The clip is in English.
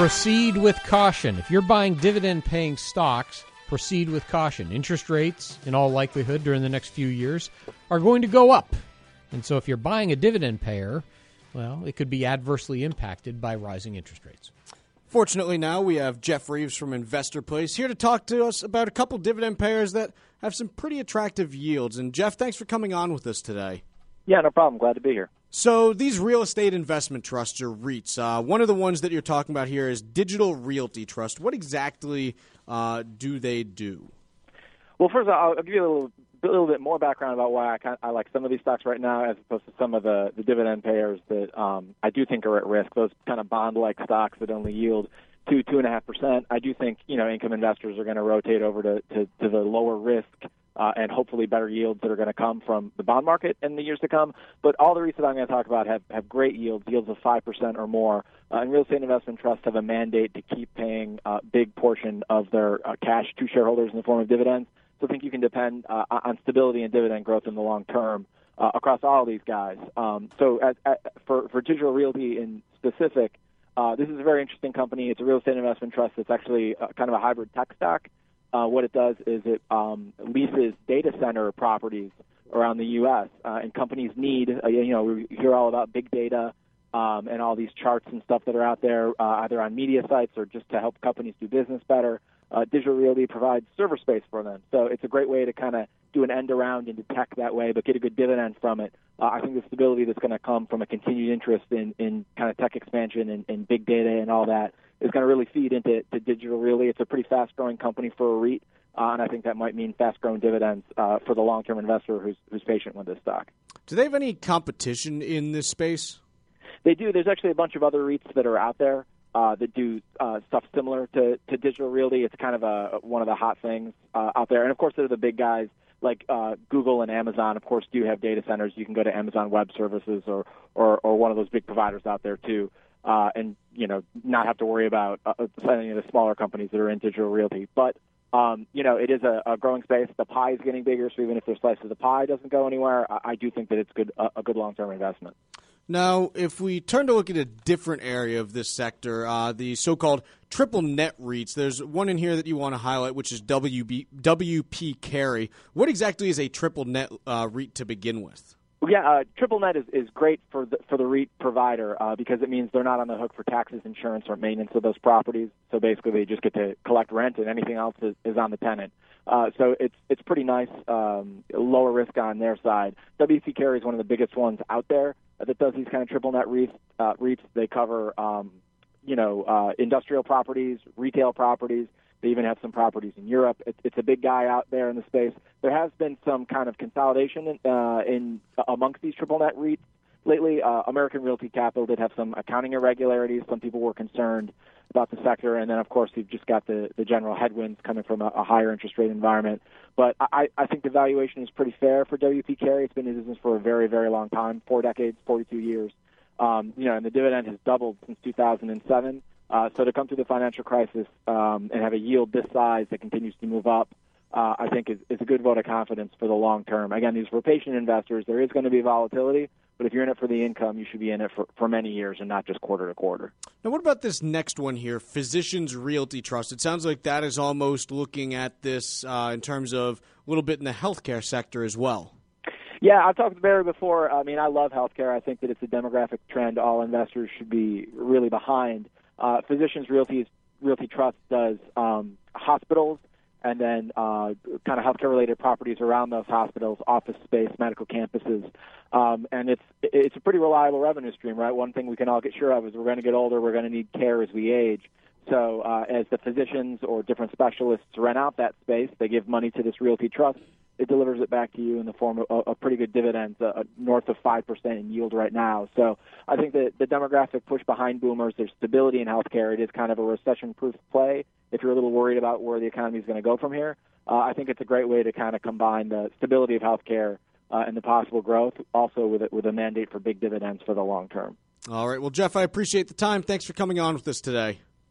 Proceed with caution. If you're buying dividend paying stocks, proceed with caution. Interest rates, in all likelihood, during the next few years, are going to go up. And so if you're buying a dividend payer, well, it could be adversely impacted by rising interest rates. Fortunately, now we have Jeff Reeves from InvestorPlace here to talk to us about a couple dividend payers that have some pretty attractive yields. And Jeff, thanks for coming on with us today. Yeah, no problem. Glad to be here. So these real estate investment trusts or REITs, uh, one of the ones that you're talking about here is Digital Realty Trust. What exactly uh, do they do? Well, first I'll, I'll give you a little, a little bit more background about why I, kind of, I like some of these stocks right now as opposed to some of the, the dividend payers that um, I do think are at risk. Those kind of bond-like stocks that only yield two two and a half percent. I do think you know income investors are going to rotate over to, to, to the lower risk uh, and hopefully better yields that are going to come from the bond market in the years to come. But all the REITs that I'm going to talk about have, have great yields, yields of 5% or more. Uh, and real estate investment trusts have a mandate to keep paying a big portion of their uh, cash to shareholders in the form of dividends. So I think you can depend uh, on stability and dividend growth in the long term uh, across all of these guys. Um, so as, as, for, for digital realty in specific, uh, this is a very interesting company. It's a real estate investment trust that's actually uh, kind of a hybrid tech stack. Uh, what it does is it um, leases data center properties around the U.S. Uh, and companies need, uh, you know, we hear all about big data um, and all these charts and stuff that are out there, uh, either on media sites or just to help companies do business better. Uh, Digital Realty provides server space for them, so it's a great way to kind of do an end around into tech that way, but get a good dividend from it. Uh, I think the stability that's going to come from a continued interest in, in kind of tech expansion and, and big data and all that is going to really feed into to digital realty. It's a pretty fast growing company for a REIT, uh, and I think that might mean fast growing dividends uh, for the long term investor who's who's patient with this stock. Do they have any competition in this space? They do. There's actually a bunch of other REITs that are out there uh, that do uh, stuff similar to, to digital realty. It's kind of a one of the hot things uh, out there, and of course, they're the big guys like uh, Google and Amazon, of course, do have data centers. You can go to Amazon Web Services or or, or one of those big providers out there too uh, and you know not have to worry about uh, any of the smaller companies that are in digital realty. But um, you know, it is a, a growing space. The pie is getting bigger, so even if their slice of the pie doesn't go anywhere, I, I do think that it's good a, a good long term investment. Now, if we turn to look at a different area of this sector, uh, the so-called triple net REITs, there's one in here that you want to highlight, which is WB, WP Carey. What exactly is a triple net uh, REIT to begin with? Yeah, uh, triple net is, is great for the for the REIT provider uh, because it means they're not on the hook for taxes, insurance, or maintenance of those properties. So basically, they just get to collect rent, and anything else is, is on the tenant. Uh, so it's it's pretty nice, um, lower risk on their side. WP Carey is one of the biggest ones out there that does these kind of triple net REITs. Uh, REITs they cover, um, you know, uh, industrial properties, retail properties. They even have some properties in Europe. It's, it's a big guy out there in the space. There has been some kind of consolidation in, uh, in amongst these triple net REITs lately. Uh, American Realty Capital did have some accounting irregularities. Some people were concerned about the sector, and then of course you've just got the the general headwinds coming from a, a higher interest rate environment. But I, I think the valuation is pretty fair for WP Carey. It's been in business for a very very long time, four decades, 42 years. Um, you know, and the dividend has doubled since 2007. Uh, so to come through the financial crisis um, and have a yield this size that continues to move up, uh, I think is, is a good vote of confidence for the long term. Again, these were patient investors. There is going to be volatility, but if you're in it for the income, you should be in it for, for many years and not just quarter to quarter. Now, what about this next one here, Physicians Realty Trust? It sounds like that is almost looking at this uh, in terms of a little bit in the healthcare sector as well. Yeah, I've talked to Barry before. I mean, I love healthcare. I think that it's a demographic trend all investors should be really behind. Uh, Physicians Realty Realty Trust does um, hospitals and then uh, kind of healthcare related properties around those hospitals, office space, medical campuses, um, and it's it's a pretty reliable revenue stream, right? One thing we can all get sure of is we're going to get older, we're going to need care as we age. So uh, as the physicians or different specialists rent out that space, they give money to this realty trust it delivers it back to you in the form of a, a pretty good dividends, uh, uh north of five percent in yield right now. So I think that the demographic push behind boomers, there's stability in healthcare. It is kind of a recession-proof play. If you're a little worried about where the economy is going to go from here, uh, I think it's a great way to kind of combine the stability of healthcare uh, and the possible growth, also with a, with a mandate for big dividends for the long term. All right. Well, Jeff, I appreciate the time. Thanks for coming on with us today.